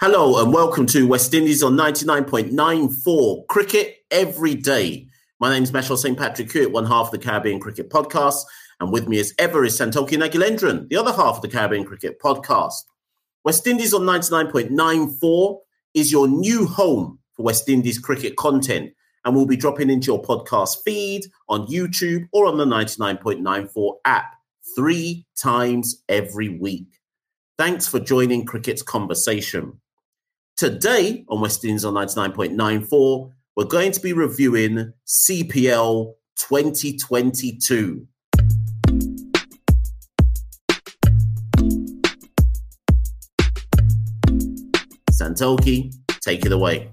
Hello and welcome to West Indies on 99.94 Cricket Every Day. My name is Machel St. Patrick Hewitt, one half of the Caribbean Cricket Podcast. And with me as ever is Santoki Nagulendran, the other half of the Caribbean Cricket Podcast. West Indies on 99.94 is your new home for West Indies cricket content and we'll be dropping into your podcast feed on YouTube or on the 99.94 app three times every week. Thanks for joining Cricket's conversation. Today on West Indies on 99.94, we're going to be reviewing CPL 2022. Santoki, take it away.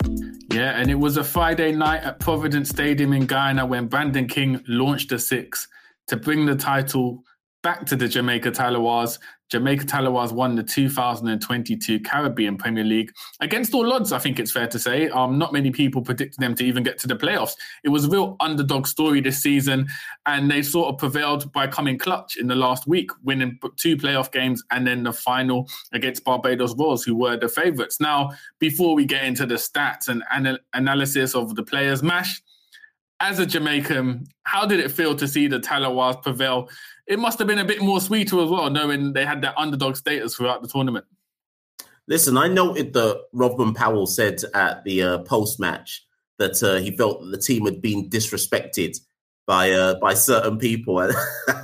Yeah, and it was a Friday night at Providence Stadium in Guyana when Brandon King launched the six to bring the title back to the Jamaica Tallawahs. Jamaica Tallawahs won the 2022 Caribbean Premier League against all odds. I think it's fair to say. Um, not many people predicted them to even get to the playoffs. It was a real underdog story this season, and they sort of prevailed by coming clutch in the last week, winning two playoff games and then the final against Barbados Royals, who were the favourites. Now, before we get into the stats and anal- analysis of the players, Mash, as a Jamaican, how did it feel to see the Tallawahs prevail it must have been a bit more sweeter as well, knowing they had that underdog status throughout the tournament. Listen, I noted that Rovman Powell said at the uh, post match that uh, he felt that the team had been disrespected by uh, by certain people. And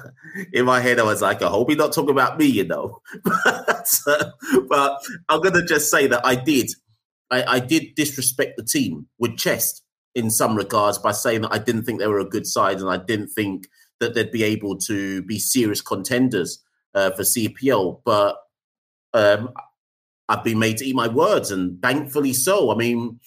in my head, I was like, I hope he's not talking about me, you know. but, uh, but, I'm going to just say that I did. I, I did disrespect the team with chest in some regards by saying that I didn't think they were a good side and I didn't think that they'd be able to be serious contenders uh, for CPL. But um, I've been made to eat my words, and thankfully so. I mean,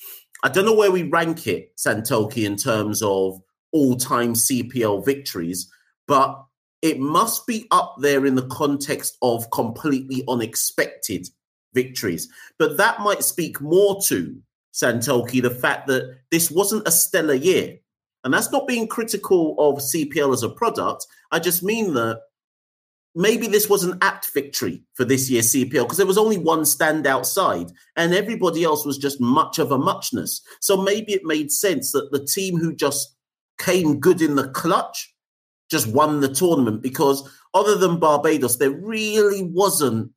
I don't know where we rank it, Santoki, in terms of all time CPL victories, but it must be up there in the context of completely unexpected victories. But that might speak more to Santoki the fact that this wasn't a stellar year. And that's not being critical of CPL as a product. I just mean that maybe this was an apt victory for this year's CPL because there was only one standout side and everybody else was just much of a muchness. So maybe it made sense that the team who just came good in the clutch just won the tournament because other than Barbados, there really wasn't.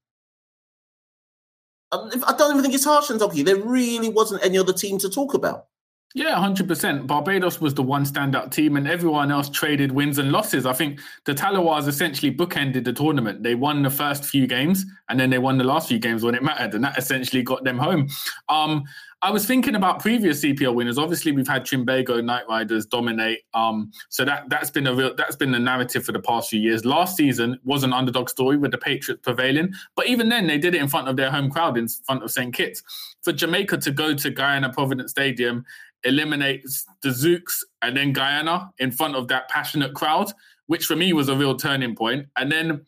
I don't even think it's harsh talking. There really wasn't any other team to talk about. Yeah, 100%. Barbados was the one standout team, and everyone else traded wins and losses. I think the Tallawahs essentially bookended the tournament. They won the first few games, and then they won the last few games when it mattered, and that essentially got them home. Um, I was thinking about previous CPL winners. Obviously, we've had Trinbago Knight Riders dominate. Um, so that that's been a real that's been the narrative for the past few years. Last season was an underdog story with the Patriots prevailing, but even then they did it in front of their home crowd in front of St Kitts. For Jamaica to go to Guyana Providence Stadium eliminates the Zouks and then Guyana in front of that passionate crowd, which for me was a real turning point. And then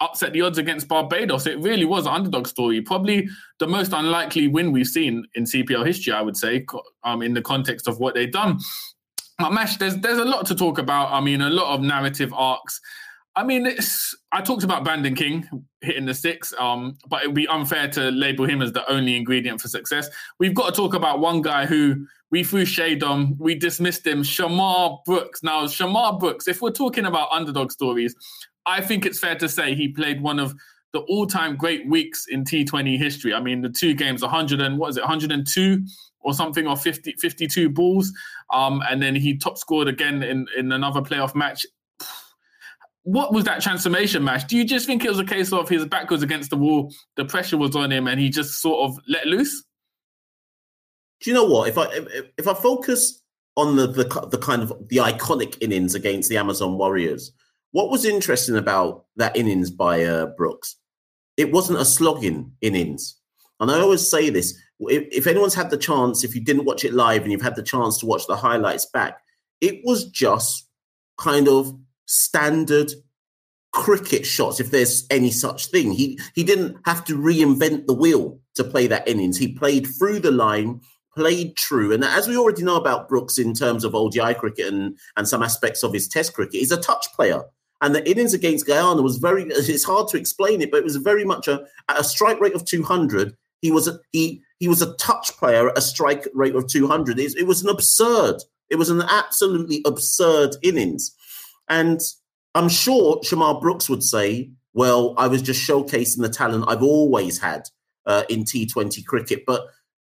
upset the odds against Barbados. It really was an underdog story. Probably the most unlikely win we've seen in CPL history, I would say, um, in the context of what they've done. But Mash, there's there's a lot to talk about. I mean, a lot of narrative arcs. I mean, it's, I talked about Brandon King hitting the six, um, but it would be unfair to label him as the only ingredient for success. We've got to talk about one guy who we threw shade on, we dismissed him, Shamarh Brooks. Now, Shamarh Brooks, if we're talking about underdog stories, I think it's fair to say he played one of the all-time great weeks in T20 history. I mean, the two games, 100 and what is it, 102 or something, or 50, 52 balls, um, and then he top scored again in in another playoff match. What was that transformation match? Do you just think it was a case of his back was against the wall, the pressure was on him, and he just sort of let loose? do you know what? If I if, if I focus on the, the the kind of the iconic innings against the Amazon Warriors, what was interesting about that innings by uh, Brooks? It wasn't a slogging innings. And I always say this if, if anyone's had the chance, if you didn't watch it live and you've had the chance to watch the highlights back, it was just kind of standard cricket shots, if there's any such thing. He he didn't have to reinvent the wheel to play that innings. He played through the line, played true. And as we already know about Brooks in terms of ODI cricket and, and some aspects of his test cricket, he's a touch player. And the innings against Guyana was very, it's hard to explain it, but it was very much a, at a strike rate of 200. He was a, he, he was a touch player at a strike rate of 200. It, it was an absurd, it was an absolutely absurd innings. And I'm sure Shamarh Brooks would say, well, I was just showcasing the talent I've always had uh, in T20 cricket. But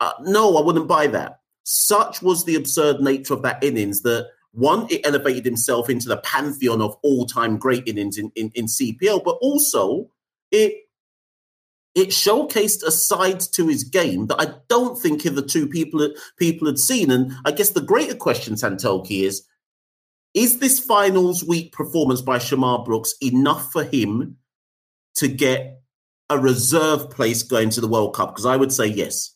uh, no, I wouldn't buy that. Such was the absurd nature of that innings that one, it elevated himself into the pantheon of all-time great innings in, in, in CPL, but also it it showcased a side to his game that I don't think hitherto people people had seen. And I guess the greater question, Santoki, is is this finals week performance by Shamarh Brooks enough for him to get a reserve place going to the World Cup? Because I would say yes.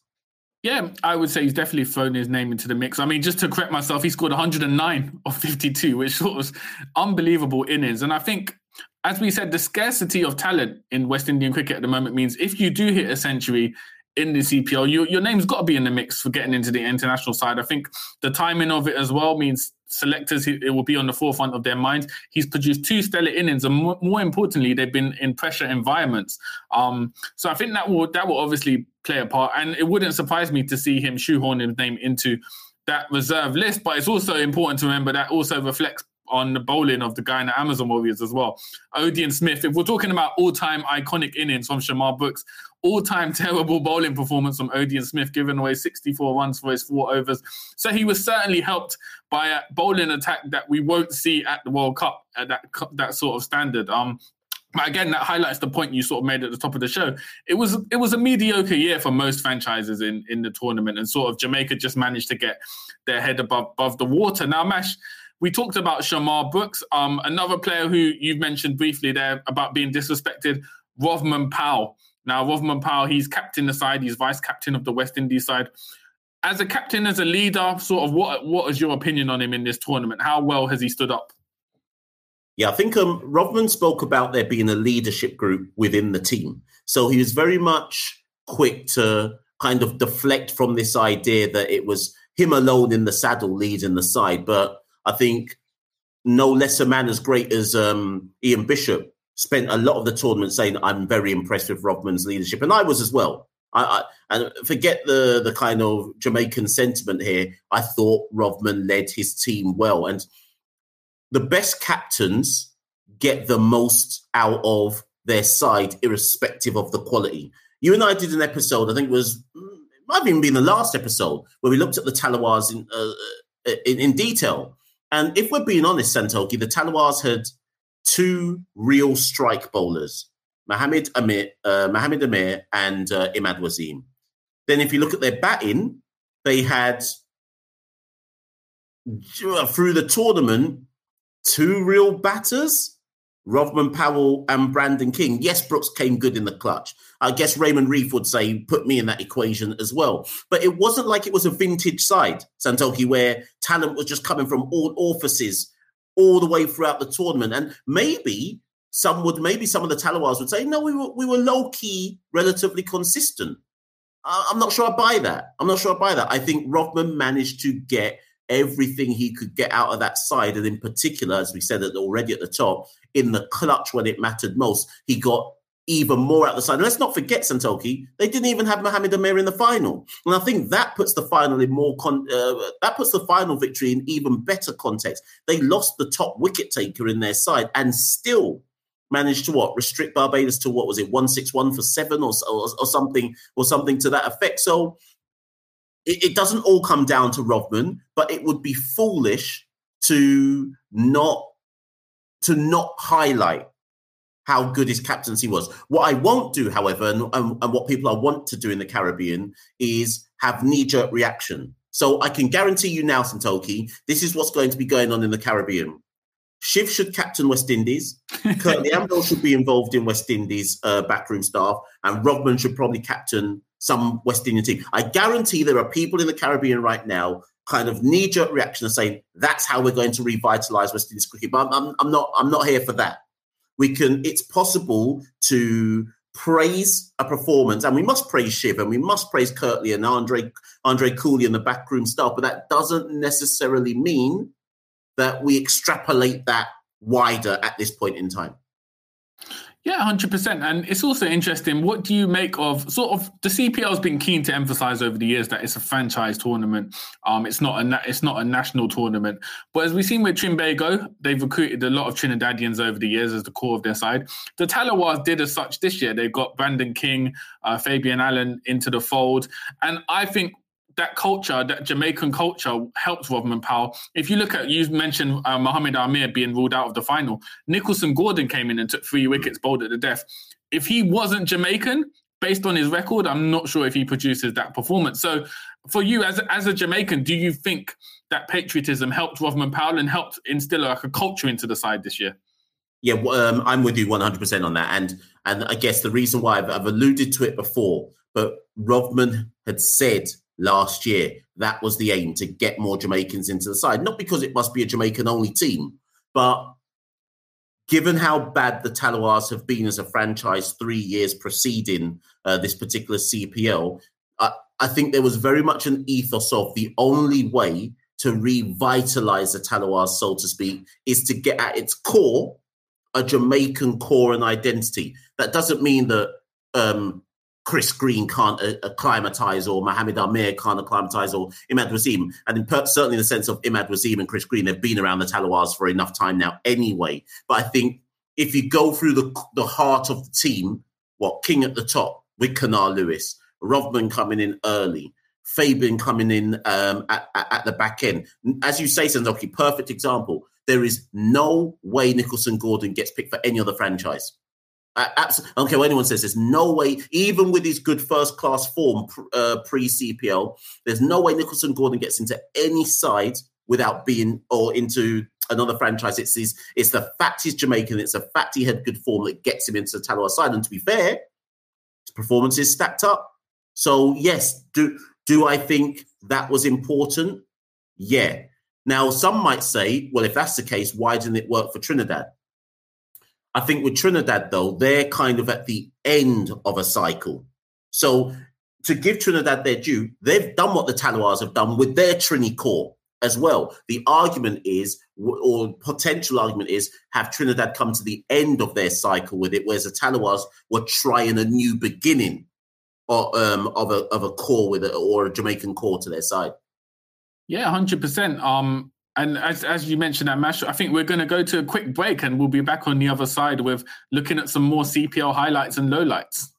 Yeah, I would say he's definitely thrown his name into the mix. I mean, just to correct myself, he scored 109 of 52, which was unbelievable innings. And I think, as we said, the scarcity of talent in West Indian cricket at the moment means if you do hit a century, in the CPL, you, your name's got to be in the mix for getting into the international side. I think the timing of it as well means selectors it will be on the forefront of their minds. He's produced two stellar innings, and more, importantly, they've been in pressure environments. Um, so I think that will that will obviously play a part, and it wouldn't surprise me to see him shoehorn his name into that reserve list. But it's also important to remember that also reflects on the bowling of the guy in the Amazon Warriors as well. Odean Smith, if we're talking about all time iconic innings from Shamarh Brooks, all time terrible bowling performance from Odean Smith, giving away 64 runs for his four overs. So he was certainly helped by a bowling attack that we won't see at the World Cup at that, that sort of standard. Um, but again, that highlights the point you sort of made at the top of the show. It was it was a mediocre year for most franchises in, in the tournament, and sort of Jamaica just managed to get their head above above the water. Now, Mash, we talked about Shamarh Brooks, um, another player who you've mentioned briefly there about being disrespected, Rovman Powell. Now, Rovman Powell, he's captain the side, he's vice captain of the West Indies side. As a captain, as a leader, sort of what what is your opinion on him in this tournament? How well has he stood up? Yeah, I think um, Rovman spoke about there being a leadership group within the team. So he was very much quick to kind of deflect from this idea that it was him alone in the saddle leading the side. But I think no lesser man as great as um, Ian Bishop spent a lot of the tournament saying, "I'm very impressed with Rovman's leadership," and I was as well. I, I, and forget the the kind of Jamaican sentiment here. I thought Rovman led his team well, and the best captains get the most out of their side, irrespective of the quality. You and I did an episode. I think it was it might have even been the last episode where we looked at the Tallawahs in, uh, uh in, in detail and if we're being honest, Santoki, the Tallawahs had two real strike bowlers, Mohamed Amir, uh, Amir and uh, Imad Wasim. Then if you look at their batting, they had through the tournament two real batters Rovman Powell and Brandon King. Yes, Brooks came good in the clutch. I guess Raymond Reef would say, put me in that equation as well. But it wasn't like it was a vintage side, Santoki, where talent was just coming from all offices all the way throughout the tournament. And maybe some would, maybe some of the Tallawahs would say, no, we were, we were low key, relatively consistent. I'm not sure I buy that. I'm not sure I buy that. I think Rovman managed to get everything he could get out of that side. And in particular, as we said already at the top, in the clutch when it mattered most, he got even more out the side. And let's not forget, Santoki, they didn't even have Mohamed Amir in the final. And I think that puts the final in more, con- uh, that puts the final victory in even better context. They lost the top wicket taker in their side and still managed to what restrict Barbados to what was it 161 for seven or, or, or something or something to that effect. So it, it doesn't all come down to Rovman, but it would be foolish to not to not highlight how good his captaincy was. What I won't do, however, and, and, and what people I want to do in the Caribbean is have knee jerk reaction. So I can guarantee you now, Santoki, this is what's going to be going on in the Caribbean. Shiv should captain West Indies. Curtly Ambrose should be involved in West Indies uh, backroom staff, and Rovman should probably captain some West Indian team. I guarantee there are people in the Caribbean right now kind of knee jerk reaction of saying that's how we're going to revitalize West Indies cricket. But I'm, I'm, I'm, not I'm not here for that. We can. It's possible to praise a performance, and we must praise Shiv, and we must praise Curtly and Andre Andre Coley and the backroom staff. But that doesn't necessarily mean that we extrapolate that wider at this point in time. Yeah, hundred percent. And it's also interesting. What do you make of sort of the CPL has been keen to emphasize over the years that it's a franchise tournament. Um, it's not a na- it's not a national tournament. But as we've seen with Trinbago, they've recruited a lot of Trinidadians over the years as the core of their side. The Tallawahs did as such this year. They've got Brandon King, uh, Fabian Allen into the fold, and I think that culture, that Jamaican culture, helps Rovman Powell. If you look at, you mentioned uh, Mohamed Amir being ruled out of the final. Nicholson Gordon came in and took three wickets, bowled at the death. If he wasn't Jamaican, based on his record, I'm not sure if he produces that performance. So, for you as as a Jamaican, do you think that patriotism helped Rovman Powell and helped instill like a culture into the side this year? Yeah, um, I'm with you 100% on that, and and I guess the reason why I've, I've alluded to it before, but Rovman had said last year. That was the aim to get more Jamaicans into the side, not because it must be a Jamaican only team, but given how bad the Tallawahs have been as a franchise three years preceding uh, this particular CPL, I, I think there was very much an ethos of the only way to revitalize the Tallawahs, so to speak, is to get at its core a Jamaican core and identity. That doesn't mean that um, Chris Green can't uh, acclimatize or Mohamed Amir can't acclimatize or Imad Wasim. And in per- certainly in the sense of Imad Wasim and Chris Green, they've been around the Tallawahs for enough time now anyway. But I think if you go through the, the heart of the team, what, King at the top with Kennar Lewis, Rovman coming in early, Fabian coming in um, at, at, at, the back end. As you say, Santoki, perfect example. There is no way Nicholson Gordon gets picked for any other franchise. I, absolutely, I don't care what anyone says. There's no way, even with his good first class form uh, pre CPL, there's no way Nicholson Gordon gets into any side without being or into another franchise. It's his, it's the fact he's Jamaican. It's the fact he had good form that gets him into the Tallawah side. And to be fair, his performance is stacked up. So yes, do do I think that was important? Yeah. Now some might say, well, if that's the case, why didn't it work for Trinidad? I think with Trinidad, though, they're kind of at the end of a cycle. So to give Trinidad their due, they've done what the Tallawahs have done with their Trini core as well. The argument is, or potential argument is, have Trinidad come to the end of their cycle with it, whereas the Tallawahs were trying a new beginning or, um, of a of a core with it or a Jamaican core to their side. Yeah, hundred percent. Um, and as, as you mentioned that Mash, I think we're going to go to a quick break and we'll be back on the other side with looking at some more CPL highlights and lowlights.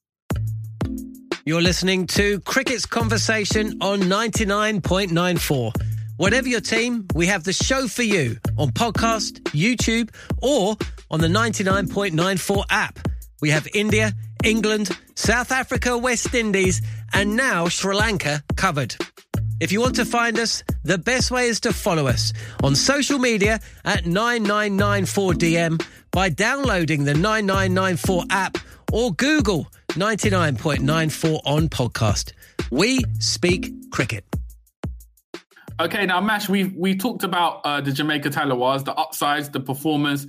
You're listening to Cricket's Conversation on 99.94. Whatever your team, we have the show for you on podcast, YouTube, or on the 99.94 app. We have India, England, South Africa, West Indies, and now Sri Lanka covered. If you want to find us, the best way is to follow us on social media at 9994DM by downloading the 9994 app or Google 99.94 on podcast. We speak cricket. Okay, now Mash, we we talked about uh, the Jamaica Tallawahs, the upsides, the performers.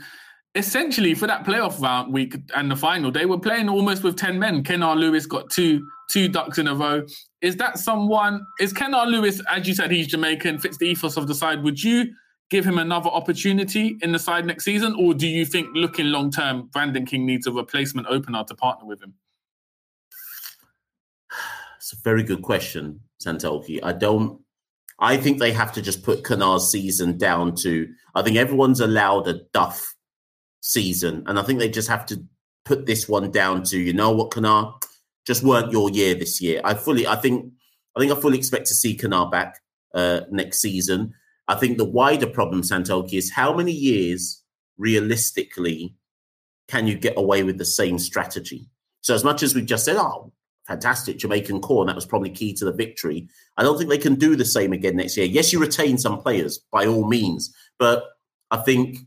Essentially, for that playoff round week and the final, they were playing almost with ten men. Kennar Lewis got two two ducks in a row. Is that someone? Is Kennar Lewis, as you said, he's Jamaican, fits the ethos of the side? Would you give him another opportunity in the side next season, or do you think, looking long term, Brandon King needs a replacement opener to partner with him? It's a very good question, Santoki. I don't. I think they have to just put Kennar's season down to. I think everyone's allowed a duff season, and I think they just have to put this one down to. You know what, Kennar? just weren't your year this year. I fully, I think, I think I fully expect to see Kennar back uh, next season. I think the wider problem, Santoki, is how many years realistically can you get away with the same strategy? So as much as we've just said, oh, fantastic Jamaican corn, that was probably key to the victory. I don't think they can do the same again next year. Yes, you retain some players by all means, but I think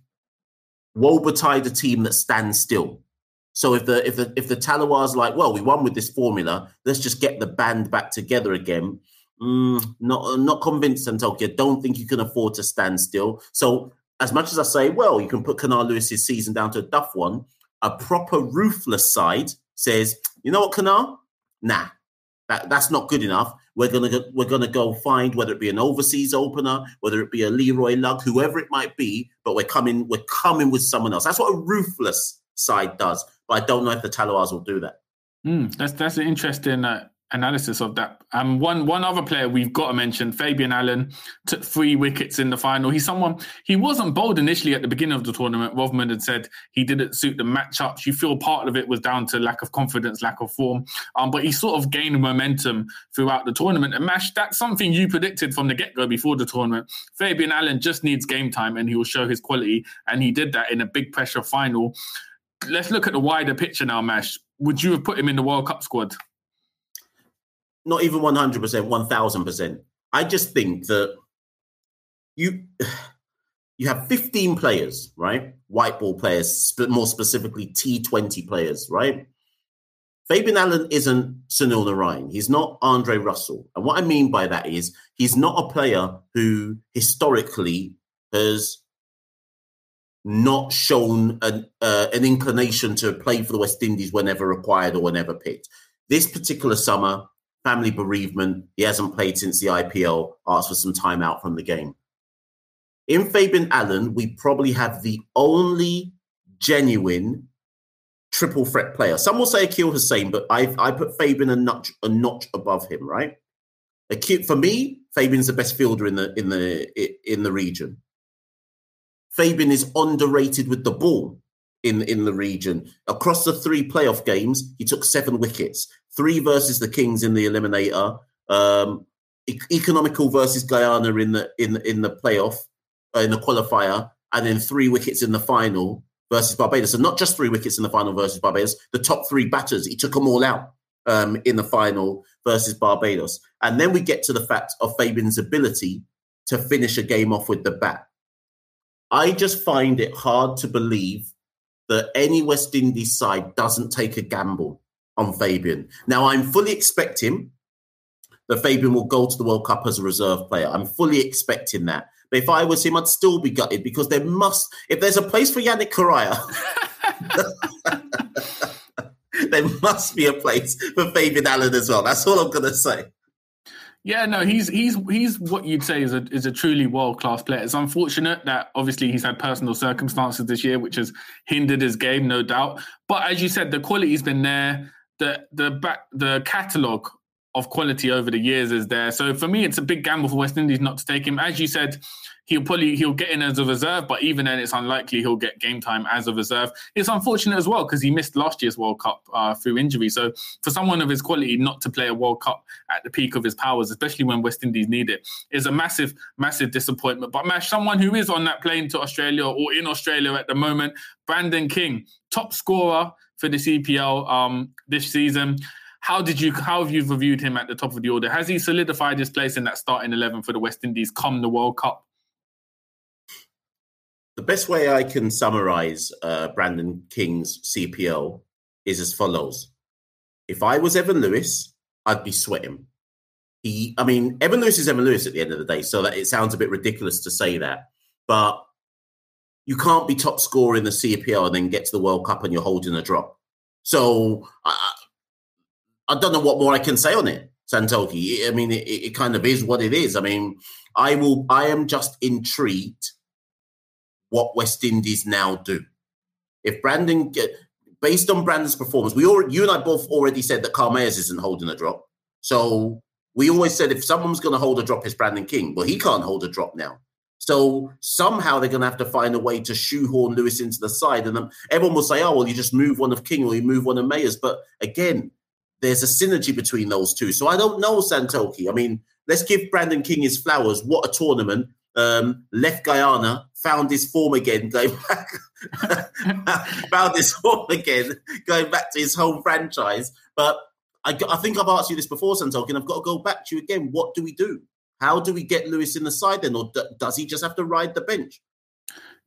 Woba tied a team that stands still So if the if the if the Tallawahs like, well, we won with this formula, let's just get the band back together again. Mm, not not convinced, Santoki. I don't think you can afford to stand still. So as much as I say, well, you can put Kennard Lewis's season down to a duff one, a proper ruthless side says, you know what, Kennard? Nah, that, that's not good enough. We're gonna go, we're gonna go find whether it be an overseas opener, whether it be a Leroy Lugg, whoever it might be, but we're coming we're coming with someone else. That's what a ruthless side does. But I don't know if the Tallawahs will do that. Mm, that's that's an interesting uh, analysis of that. Um, one one other player we've got to mention, Fabian Allen, took three wickets in the final. He's someone he wasn't bowled initially at the beginning of the tournament. Rovman had said he didn't suit the matchups. You feel part of it was down to lack of confidence, lack of form. Um, but he sort of gained momentum throughout the tournament. And Mash, that's something you predicted from the get go before the tournament. Fabian Allen just needs game time, and he will show his quality. And he did that in a big pressure final. Let's look at the wider picture now, Mash. Would you have put him in the World Cup squad? Not even 100%, 1000%. I just think that you you have 15 players, right? White ball players, but more specifically T20 players, right? Fabian Allen isn't Sunil Narine. He's not Andre Russell. And what I mean by that is he's not a player who historically has not shown an, uh, an inclination to play for the West Indies whenever required or whenever picked. This particular summer, family bereavement. He hasn't played since the IPL, asked for some time out from the game. In Fabian Allen, we probably have the only genuine triple threat player. Some will say Akeal Hosein, but I I put Fabian a notch a notch above him, right? Akeal, for me, Fabian's the best fielder in the in the in the region. Fabian is underrated with the ball in in the region. Across the three playoff games, he took seven wickets three versus the Kings in the eliminator, um, e- economical versus Guyana in the in in the playoff uh, in the qualifier, and then three wickets in the final versus Barbados. So not just three wickets in the final versus Barbados, the top three batters, he took them all out um, in the final versus Barbados. And then we get to the fact of Fabian's ability to finish a game off with the bat. I just find it hard to believe that any West Indies side doesn't take a gamble on Fabian. Now, I'm fully expecting that Fabian will go to the World Cup as a reserve player. I'm fully expecting that. But if I was him, I'd still be gutted because there must, if there's a place for Yannic Cariah, there must be a place for Fabian Allen as well. That's all I'm going to say. Yeah, no, he's he's he's what you'd say is a is a truly world class player. It's unfortunate that obviously he's had personal circumstances this year, which has hindered his game, no doubt. But as you said, the quality's been there the the back the catalogue of quality over the years is there. So for me, it's a big gamble for West Indies not to take him. As you said, he'll probably he'll get in as a reserve, but even then, it's unlikely he'll get game time as a reserve. It's unfortunate as well because he missed last year's World Cup uh, through injury. So for someone of his quality not to play a World Cup at the peak of his powers, especially when West Indies need it, is a massive, massive disappointment. But Mash, someone who is on that plane to Australia or in Australia at the moment, Brandon King, top scorer for the CPL um, this season. How did you how have you reviewed him at the top of the order? Has he solidified his place in that starting eleven for the West Indies come the World Cup? The best way I can summarize uh, Brandon King's CPL is as follows: If I was Evan Lewis, I'd be sweating. He, I mean, Evan Lewis is Evan Lewis at the end of the day, so that it sounds a bit ridiculous to say that, but you can't be top scorer in the CPL and then get to the World Cup and you're holding a drop. So I, I don't know what more I can say on it, Santoki. I mean, it, it kind of is what it is. I mean, I will. I am just intrigued what West Indies now do. If Brandon get based on Brandon's performance, we all you and I both already said that Mayers isn't holding a drop. So we always said if someone's going to hold a drop, it's Brandon King. Well, he can't hold a drop now. So somehow they're going to have to find a way to shoehorn Lewis into the side. And everyone will say, oh, well, you just move one of King or you move one of Mayers. But again, there's a synergy between those two. So I don't know, Santoki. I mean, let's give Brandon King his flowers. What a tournament. Um, left Guyana, found his form again, going back, found his form again, going back to his home franchise. But I, I think I've asked you this before, Santoki, and I've got to go back to you again. What do we do? How do we get Lewis in the side then, or d- does he just have to ride the bench?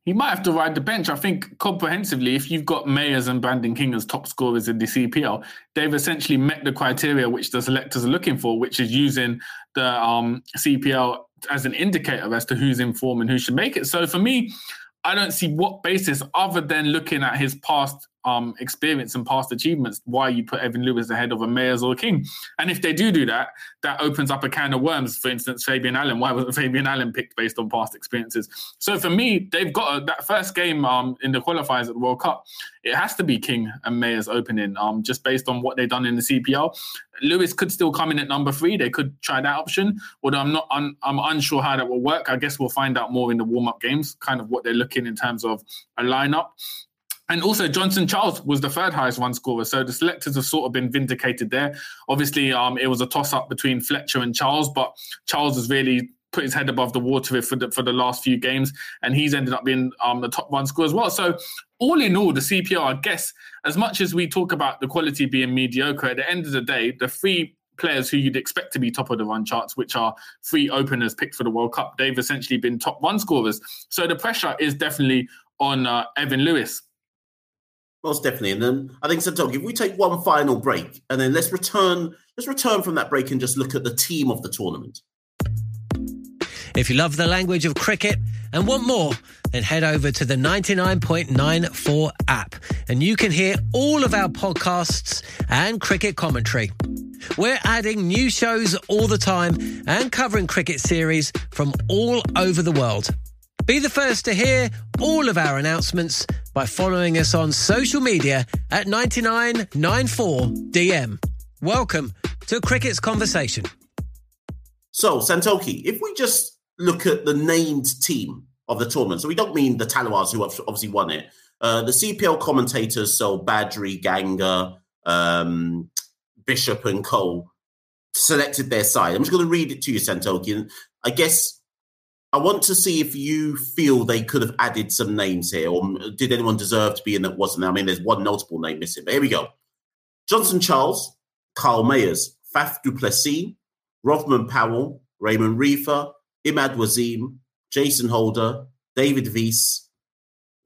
He might have to ride the bench. I think comprehensively, if you've got Mayers and Brandon King as top scorers in the CPL, they've essentially met the criteria which the selectors are looking for, which is using the um, CPL as an indicator as to who's in form and who should make it. So for me, I don't see what basis other than looking at his past um, experience and past achievements why you put Evan Lewis ahead of a Mayers or a King. And if they do do that, that opens up a can of worms. For instance, Fabian Allen. Why wasn't Fabian Allen picked based on past experiences? So for me, they've got a, that first game um, in the qualifiers at the World Cup. It has to be King and Mayers opening, um, just based on what they've done in the CPL. Lewis could still come in at number three. They could try that option, although I'm not. I'm, I'm unsure how that will work. I guess we'll find out more in the warm up games, kind of what they're looking in terms of a lineup. And also, Johnson Charles was the third highest run scorer. So the selectors have sort of been vindicated there. Obviously, um, it was a toss up between Fletcher and Charles, but Charles has really put his head above the water for the, for the last few games, and he's ended up being um, the top run scorer as well. So, all in all, the CPL, I guess, as much as we talk about the quality being mediocre, at the end of the day, the three players who you'd expect to be top of the run charts, which are three openers picked for the World Cup, they've essentially been top run scorers. So the pressure is definitely on uh, Evan Lewis. Most definitely. And then I think Santoki, if we take one final break and then let's return, let's return from that break and just look at the team of the tournament. If you love the language of cricket and want more, then head over to the 99.94 app and you can hear all of our podcasts and cricket commentary. We're adding new shows all the time and covering cricket series from all over the world. Be the first to hear all of our announcements by following us on social media at 9994DM. Welcome to Cricket's Conversation. So, Santoki, if we just look at the named team of the tournament, so we don't mean the Tallawahs who obviously won it, uh, the CPL commentators, so Badree, Ganga, um, Bishop, and Cole, selected their side. I'm just going to read it to you, Santoki. And I guess I want to see if you feel they could have added some names here, or did anyone deserve to be in that wasn't? I mean, there's one notable name missing, but here we go: Johnson Charles, Kyle Mayers, Faf du Plessis, Rovman Powell, Raymond Reifer, Imad Wasim, Jason Holder, David Wiese,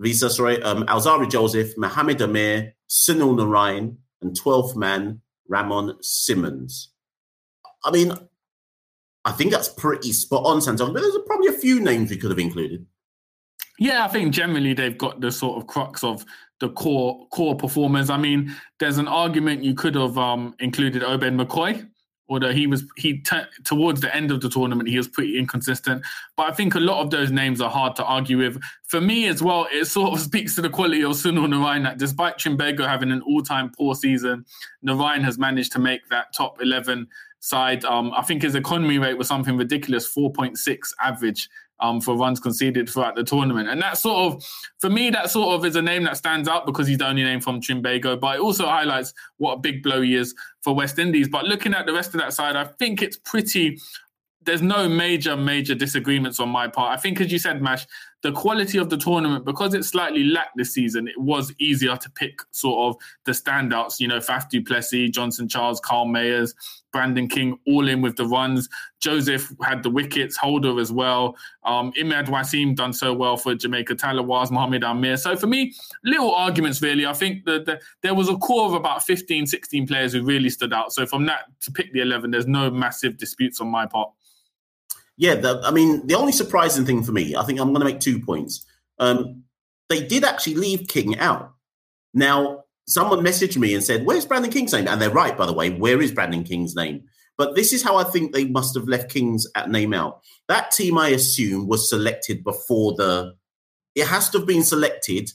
Visa, sorry, um, Alzarri Joseph, Mohamed Amir, Sunil Narayan, and 12th man Ramon Simmons. I mean, I think that's pretty spot on, Santos. But there's probably a few names we could have included. Yeah, I think generally they've got the sort of crux of the core core performers. I mean, there's an argument you could have um, included Obed McCoy, although he was he t- towards the end of the tournament he was pretty inconsistent. But I think a lot of those names are hard to argue with. For me as well, it sort of speaks to the quality of Sunil Narayan that despite Trinbago having an all-time poor season, Narayan has managed to make that top eleven side. Um, I think his economy rate was something ridiculous, 4.6 average um, for runs conceded throughout the tournament. And that sort of, for me, that sort of is a name that stands out because he's the only name from Trinbago, but it also highlights what a big blow he is for West Indies. But looking at the rest of that side, I think it's pretty there's no major, major disagreements on my part. I think, as you said, Mash, the quality of the tournament, because it slightly lacked this season, it was easier to pick sort of the standouts. You know, Faf du Plessis, Johnson Charles, Kyle Mayers, Brandon King, all in with the runs. Joseph had the wickets, Holder as well. Um, Imad Wasim done so well for Jamaica Tallawahs, Mohamed Amir. So for me, little arguments really. I think that the, there was a core of about 15, 16 players who really stood out. So from that to pick the 11, there's no massive disputes on my part. Yeah, the, I mean, the only surprising thing for me, I think I'm going to make two points. Um, they did actually leave King out. Now, someone messaged me and said, Where's Brandon King's name? And they're right, by the way. Where is Brandon King's name? But this is how I think they must have left King's at name out. That team, I assume, was selected before the. It has to have been selected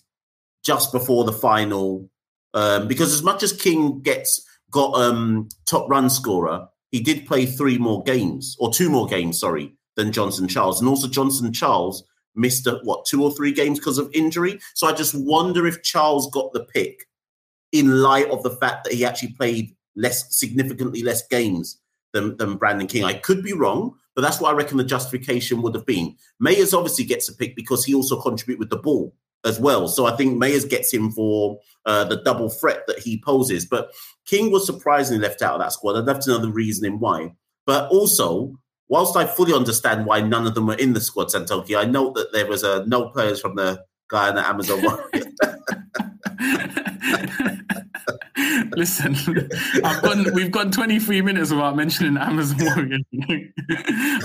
just before the final, um, because as much as King gets got um, top run scorer, he did play three more games or two more games, sorry, than Johnson Charles. And also Johnson Charles missed a, what two or three games because of injury. So I just wonder if Charles got the pick in light of the fact that he actually played less significantly less games than, than Brandon King. I could be wrong, but that's what I reckon the justification would have been. Mayers obviously gets a pick because he also contributed with the ball as well. So I think Mayers gets him for uh, the double threat that he poses. But King was surprisingly left out of that squad. I'd love to know the reasoning why. But also, whilst I fully understand why none of them were in the squad, Santoki, I note that there was uh, no players from the Guyana Amazon Warriors. Listen, I've gone. We've got 23 minutes without mentioning Amazon Warriors.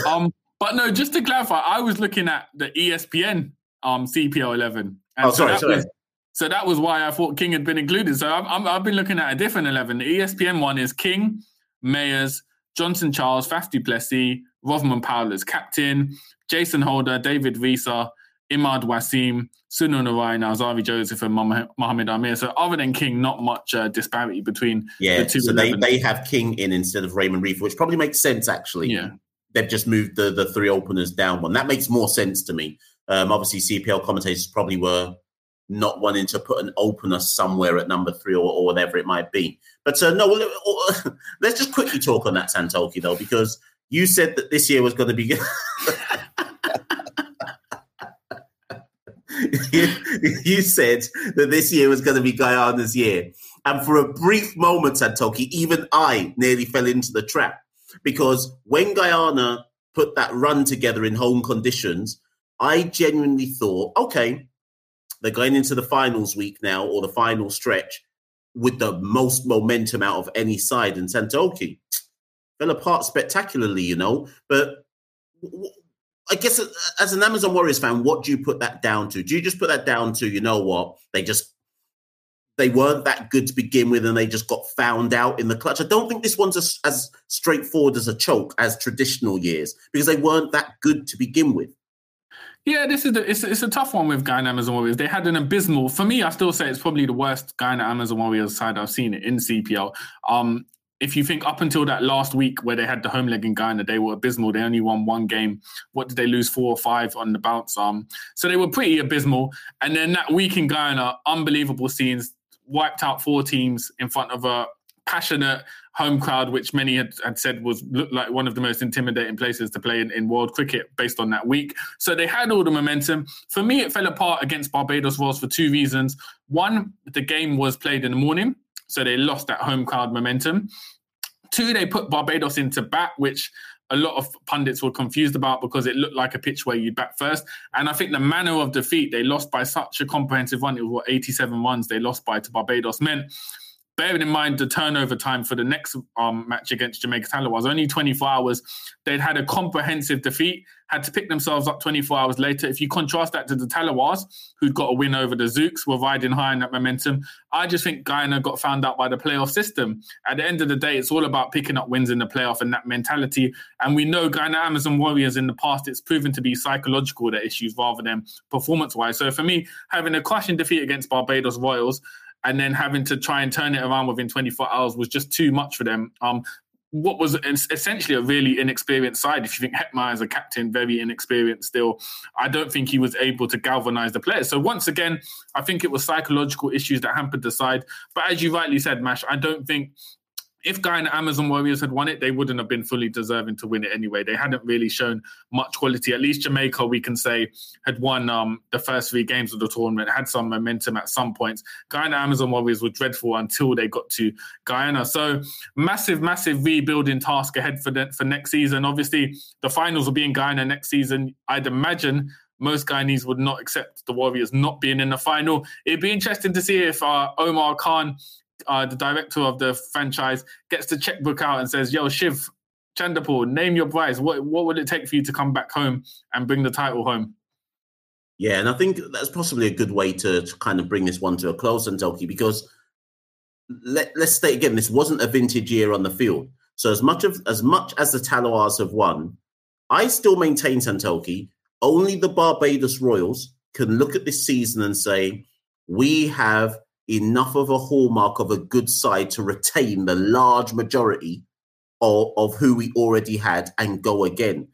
um, but no, just to clarify, I was looking at the ESPN um CPL 11. And oh, sorry, so sorry. Was, so that was why I thought King had been included. So i have been looking at a different 11. The ESPN one is King, Mayers, Johnson Charles, Faf du Plessis, Rovman Powell as captain, Jason Holder, David Risa, Imad Wasim, Sunil Narayan, Alzarri Joseph, and Mohamed Amir. So other than King, not much uh, disparity between yeah, the two. So they, they have King in instead of Raymond Reifer, which probably makes sense actually. Yeah. They've just moved the, the three openers down one. That makes more sense to me. Um, obviously, CPL commentators probably were not wanting to put an opener somewhere at number three or, or whatever it might be. But uh, no, let's just quickly talk on that Santoki though, because you said that this year was going to be. you, you, said that this year was going to be Guyana's year. And for a brief moment, Santoki, even I nearly fell into the trap because when Guyana put that run together in home conditions, I genuinely thought, okay, they're going into the finals week now or the final stretch with the most momentum out of any side. And Santoki fell apart spectacularly, you know. But I guess uh, as an Amazon Warriors fan, what do you put that down to? Do you just put that down to, you know what, they just they weren't that good to begin with and they just got found out in the clutch. I don't think this one's as, as straightforward as a choke as traditional years because they weren't that good to begin with. Yeah, this is the, it's, it's a tough one with Guyana Amazon Warriors. They had an abysmal, for me, I still say it's probably the worst Guyana Amazon Warriors side I've seen in CPL. Um, if you think up until that last week where they had the home leg in Guyana, they were abysmal. They only won one game. What did they lose? Four or five on the bounce. Um, so they were pretty abysmal. And then that week in Guyana, unbelievable scenes, wiped out four teams in front of a passionate home crowd, which many had, had said was looked like one of the most intimidating places to play in, in world cricket based on that week. So they had all the momentum. For me, it fell apart against Barbados Royals for two reasons. One, the game was played in the morning, so they lost that home crowd momentum. Two, they put Barbados into bat, which a lot of pundits were confused about because it looked like a pitch where you bat first. And I think the manner of defeat, they lost by such a comprehensive run. It was what 87 runs they lost by to Barbados meant bearing in mind the turnover time for the next um, match against Jamaica Tallawahs was only 24 hours. They'd had a comprehensive defeat, had to pick themselves up 24 hours later. If you contrast that to the Tallawahs, who'd got a win over the Zouks, were riding high in that momentum, I just think Guyana got found out by the playoff system. At the end of the day, it's all about picking up wins in the playoff and that mentality. And we know Guyana Amazon Warriors in the past, it's proven to be psychological, the issues, rather than performance wise. So for me, having a crushing defeat against Barbados Royals, and then having to try and turn it around within 24 hours was just too much for them. Um, what was essentially a really inexperienced side. If you think Hetmyer is a captain, very inexperienced still, I don't think he was able to galvanize the players. So once again, I think it was psychological issues that hampered the side. But as you rightly said, Mash, I don't think if Guyana Amazon Warriors had won it, they wouldn't have been fully deserving to win it anyway. They hadn't really shown much quality. At least Jamaica, we can say, had won um, the first three games of the tournament, had some momentum at some points. Guyana Amazon Warriors were dreadful until they got to Guyana. So massive, massive rebuilding task ahead for the, for next season. Obviously, the finals will be in Guyana next season. I'd imagine most Guyanese would not accept the Warriors not being in the final. It'd be interesting to see if uh, Omar Khan uh, the director of the franchise, gets the checkbook out and says, "Yo, Shiv Chanderpaul, name your price. What what would it take for you to come back home and bring the title home?" Yeah, and I think that's possibly a good way to, to kind of bring this one to a close, Santoki, because let, let's state again, this wasn't a vintage year on the field. So as much of as much as the Tallawahs have won, I still maintain Santoki. Only the Barbados Royals can look at this season and say, we have enough of a hallmark of a good side to retain the large majority of, of who we already had and go again.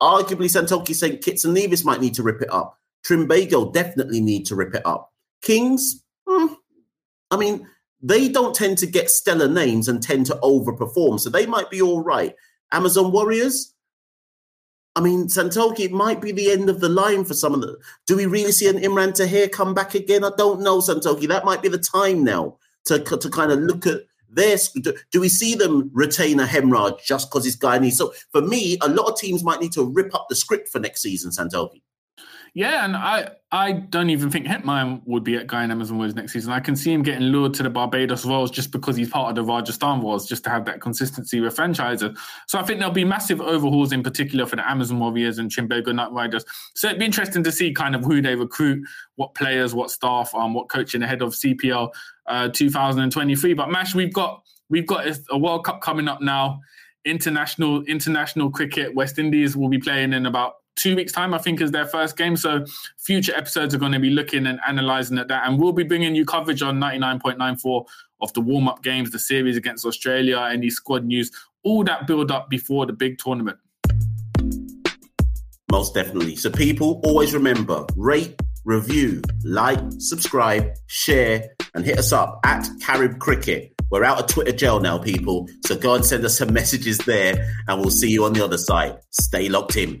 Arguably, Santoki St Kitts and Nevis might need to rip it up. Trinbago definitely need to rip it up. Kings, hmm, I mean, they don't tend to get stellar names and tend to overperform, so they might be all right. Amazon Warriors, I mean, Santoki might be the end of the line for some of the. Do we really see an Imran Tahir come back again? I don't know, Santoki. That might be the time now to, to kind of look at this. Do, do we see them retain a Hemraj just because he's Guyanese? So for me, a lot of teams might need to rip up the script for next season, Santoki. Yeah, and I I don't even think Hetmyer would be at Guyana Amazon Warriors next season. I can see him getting lured to the Barbados Royals just because he's part of the Rajasthan Royals, just to have that consistency with franchises. So I think there'll be massive overhauls in particular for the Amazon Warriors and Trinbago Knight Riders. So it'd be interesting to see kind of who they recruit, what players, what staff, um, what coaching ahead of CPL uh, 2023. But Mash, we've got we've got a World Cup coming up now. International international cricket. West Indies will be playing in about two weeks' time, I think, is their first game. So future episodes are going to be looking and analysing at that. And we'll be bringing you coverage on 99.94 of the warm up games, the series against Australia, any squad news, all that build up before the big tournament. Most definitely. So, people always remember rate, review, like, subscribe, share, and hit us up at Carib Cricket. We're out of Twitter jail now, people. So go and send us some messages there, and we'll see you on the other side. Stay locked in.